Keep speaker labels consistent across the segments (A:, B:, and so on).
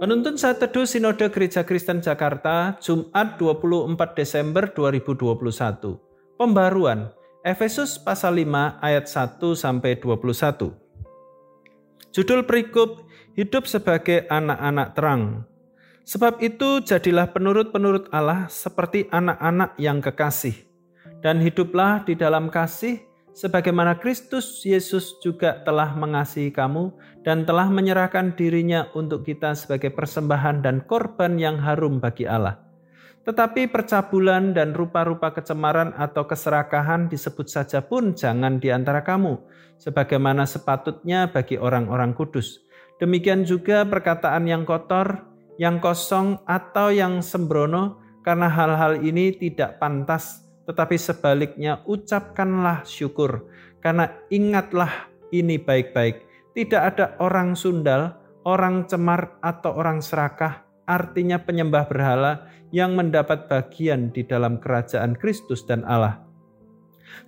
A: Penuntun saat teduh Sinode Gereja Kristen Jakarta, Jumat 24 Desember 2021. Pembaruan, Efesus pasal 5 ayat 1 sampai 21. Judul perikop, Hidup sebagai anak-anak terang. Sebab itu jadilah penurut-penurut Allah seperti anak-anak yang kekasih. Dan hiduplah di dalam kasih sebagaimana Kristus Yesus juga telah mengasihi kamu dan telah menyerahkan dirinya untuk kita sebagai persembahan dan korban yang harum bagi Allah. Tetapi percabulan dan rupa-rupa kecemaran atau keserakahan disebut saja pun jangan di antara kamu, sebagaimana sepatutnya bagi orang-orang kudus. Demikian juga perkataan yang kotor, yang kosong, atau yang sembrono, karena hal-hal ini tidak pantas tetapi sebaliknya ucapkanlah syukur, karena ingatlah ini baik-baik. Tidak ada orang sundal, orang cemar, atau orang serakah, artinya penyembah berhala yang mendapat bagian di dalam kerajaan Kristus dan Allah.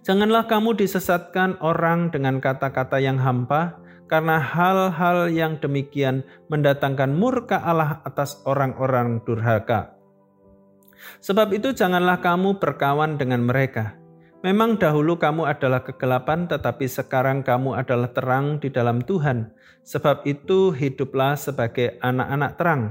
A: Janganlah kamu disesatkan orang dengan kata-kata yang hampa, karena hal-hal yang demikian mendatangkan murka Allah atas orang-orang durhaka. Sebab itu janganlah kamu berkawan dengan mereka. Memang dahulu kamu adalah kegelapan, tetapi sekarang kamu adalah terang di dalam Tuhan. Sebab itu hiduplah sebagai anak-anak terang.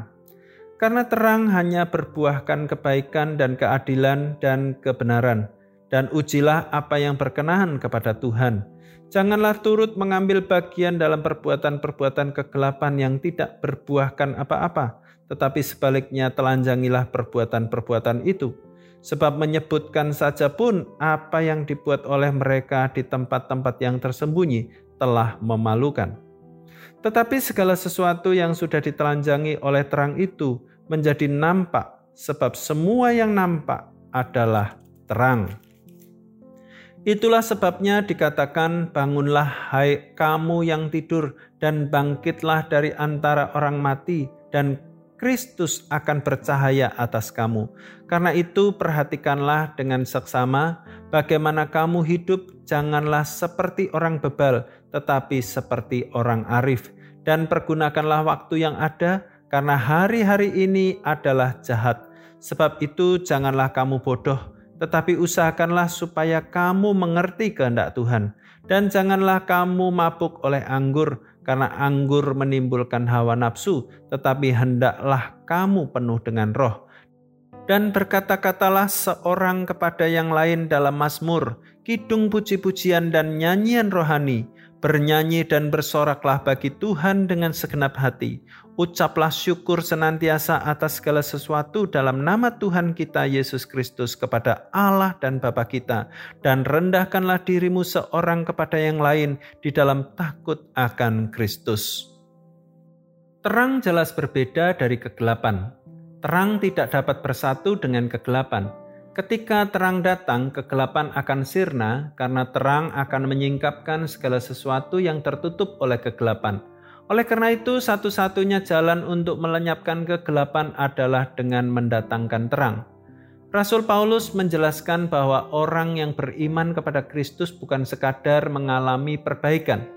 A: Karena terang hanya berbuahkan kebaikan dan keadilan dan kebenaran. Dan ujilah apa yang berkenan kepada Tuhan. Janganlah turut mengambil bagian dalam perbuatan-perbuatan kegelapan yang tidak berbuahkan apa-apa tetapi sebaliknya telanjangilah perbuatan-perbuatan itu. Sebab menyebutkan saja pun apa yang dibuat oleh mereka di tempat-tempat yang tersembunyi telah memalukan. Tetapi segala sesuatu yang sudah ditelanjangi oleh terang itu menjadi nampak, sebab semua yang nampak adalah terang. Itulah sebabnya dikatakan, "Bangunlah, hai kamu yang tidur, dan bangkitlah dari antara orang mati, dan Kristus akan bercahaya atas kamu. Karena itu, perhatikanlah dengan seksama bagaimana kamu hidup. Janganlah seperti orang bebal, tetapi seperti orang arif, dan pergunakanlah waktu yang ada, karena hari-hari ini adalah jahat. Sebab itu, janganlah kamu bodoh, tetapi usahakanlah supaya kamu mengerti kehendak Tuhan, dan janganlah kamu mabuk oleh anggur karena anggur menimbulkan hawa nafsu, tetapi hendaklah kamu penuh dengan roh. Dan berkata-katalah seorang kepada yang lain dalam Mazmur, kidung puji-pujian dan nyanyian rohani, Bernyanyi dan bersoraklah bagi Tuhan dengan segenap hati. Ucaplah syukur senantiasa atas segala sesuatu dalam nama Tuhan kita Yesus Kristus kepada Allah dan Bapa kita. Dan rendahkanlah dirimu seorang kepada yang lain di dalam takut akan Kristus. Terang jelas berbeda dari kegelapan. Terang tidak dapat bersatu dengan kegelapan Ketika terang datang, kegelapan akan sirna karena terang akan menyingkapkan segala sesuatu yang tertutup oleh kegelapan. Oleh karena itu, satu-satunya jalan untuk melenyapkan kegelapan adalah dengan mendatangkan terang. Rasul Paulus menjelaskan bahwa orang yang beriman kepada Kristus bukan sekadar mengalami perbaikan.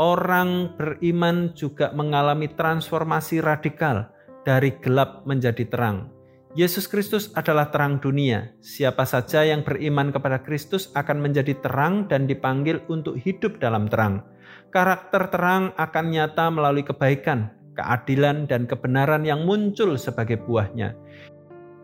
A: Orang beriman juga mengalami transformasi radikal dari gelap menjadi terang. Yesus Kristus adalah terang dunia. Siapa saja yang beriman kepada Kristus akan menjadi terang dan dipanggil untuk hidup dalam terang. Karakter terang akan nyata melalui kebaikan, keadilan, dan kebenaran yang muncul sebagai buahnya.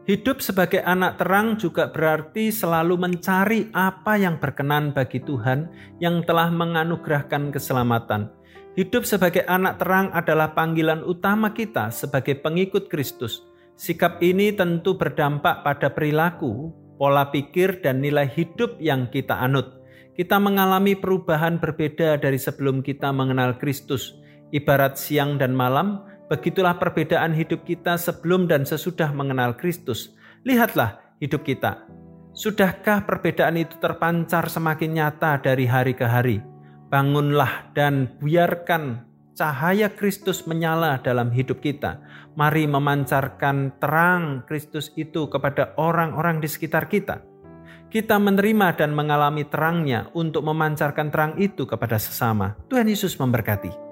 A: Hidup sebagai anak terang juga berarti selalu mencari apa yang berkenan bagi Tuhan yang telah menganugerahkan keselamatan. Hidup sebagai anak terang adalah panggilan utama kita sebagai pengikut Kristus Sikap ini tentu berdampak pada perilaku, pola pikir, dan nilai hidup yang kita anut. Kita mengalami perubahan berbeda dari sebelum kita mengenal Kristus. Ibarat siang dan malam, begitulah perbedaan hidup kita sebelum dan sesudah mengenal Kristus. Lihatlah hidup kita. Sudahkah perbedaan itu terpancar semakin nyata dari hari ke hari? Bangunlah dan biarkan cahaya Kristus menyala dalam hidup kita. Mari memancarkan terang Kristus itu kepada orang-orang di sekitar kita. Kita menerima dan mengalami terangnya untuk memancarkan terang itu kepada sesama. Tuhan Yesus memberkati.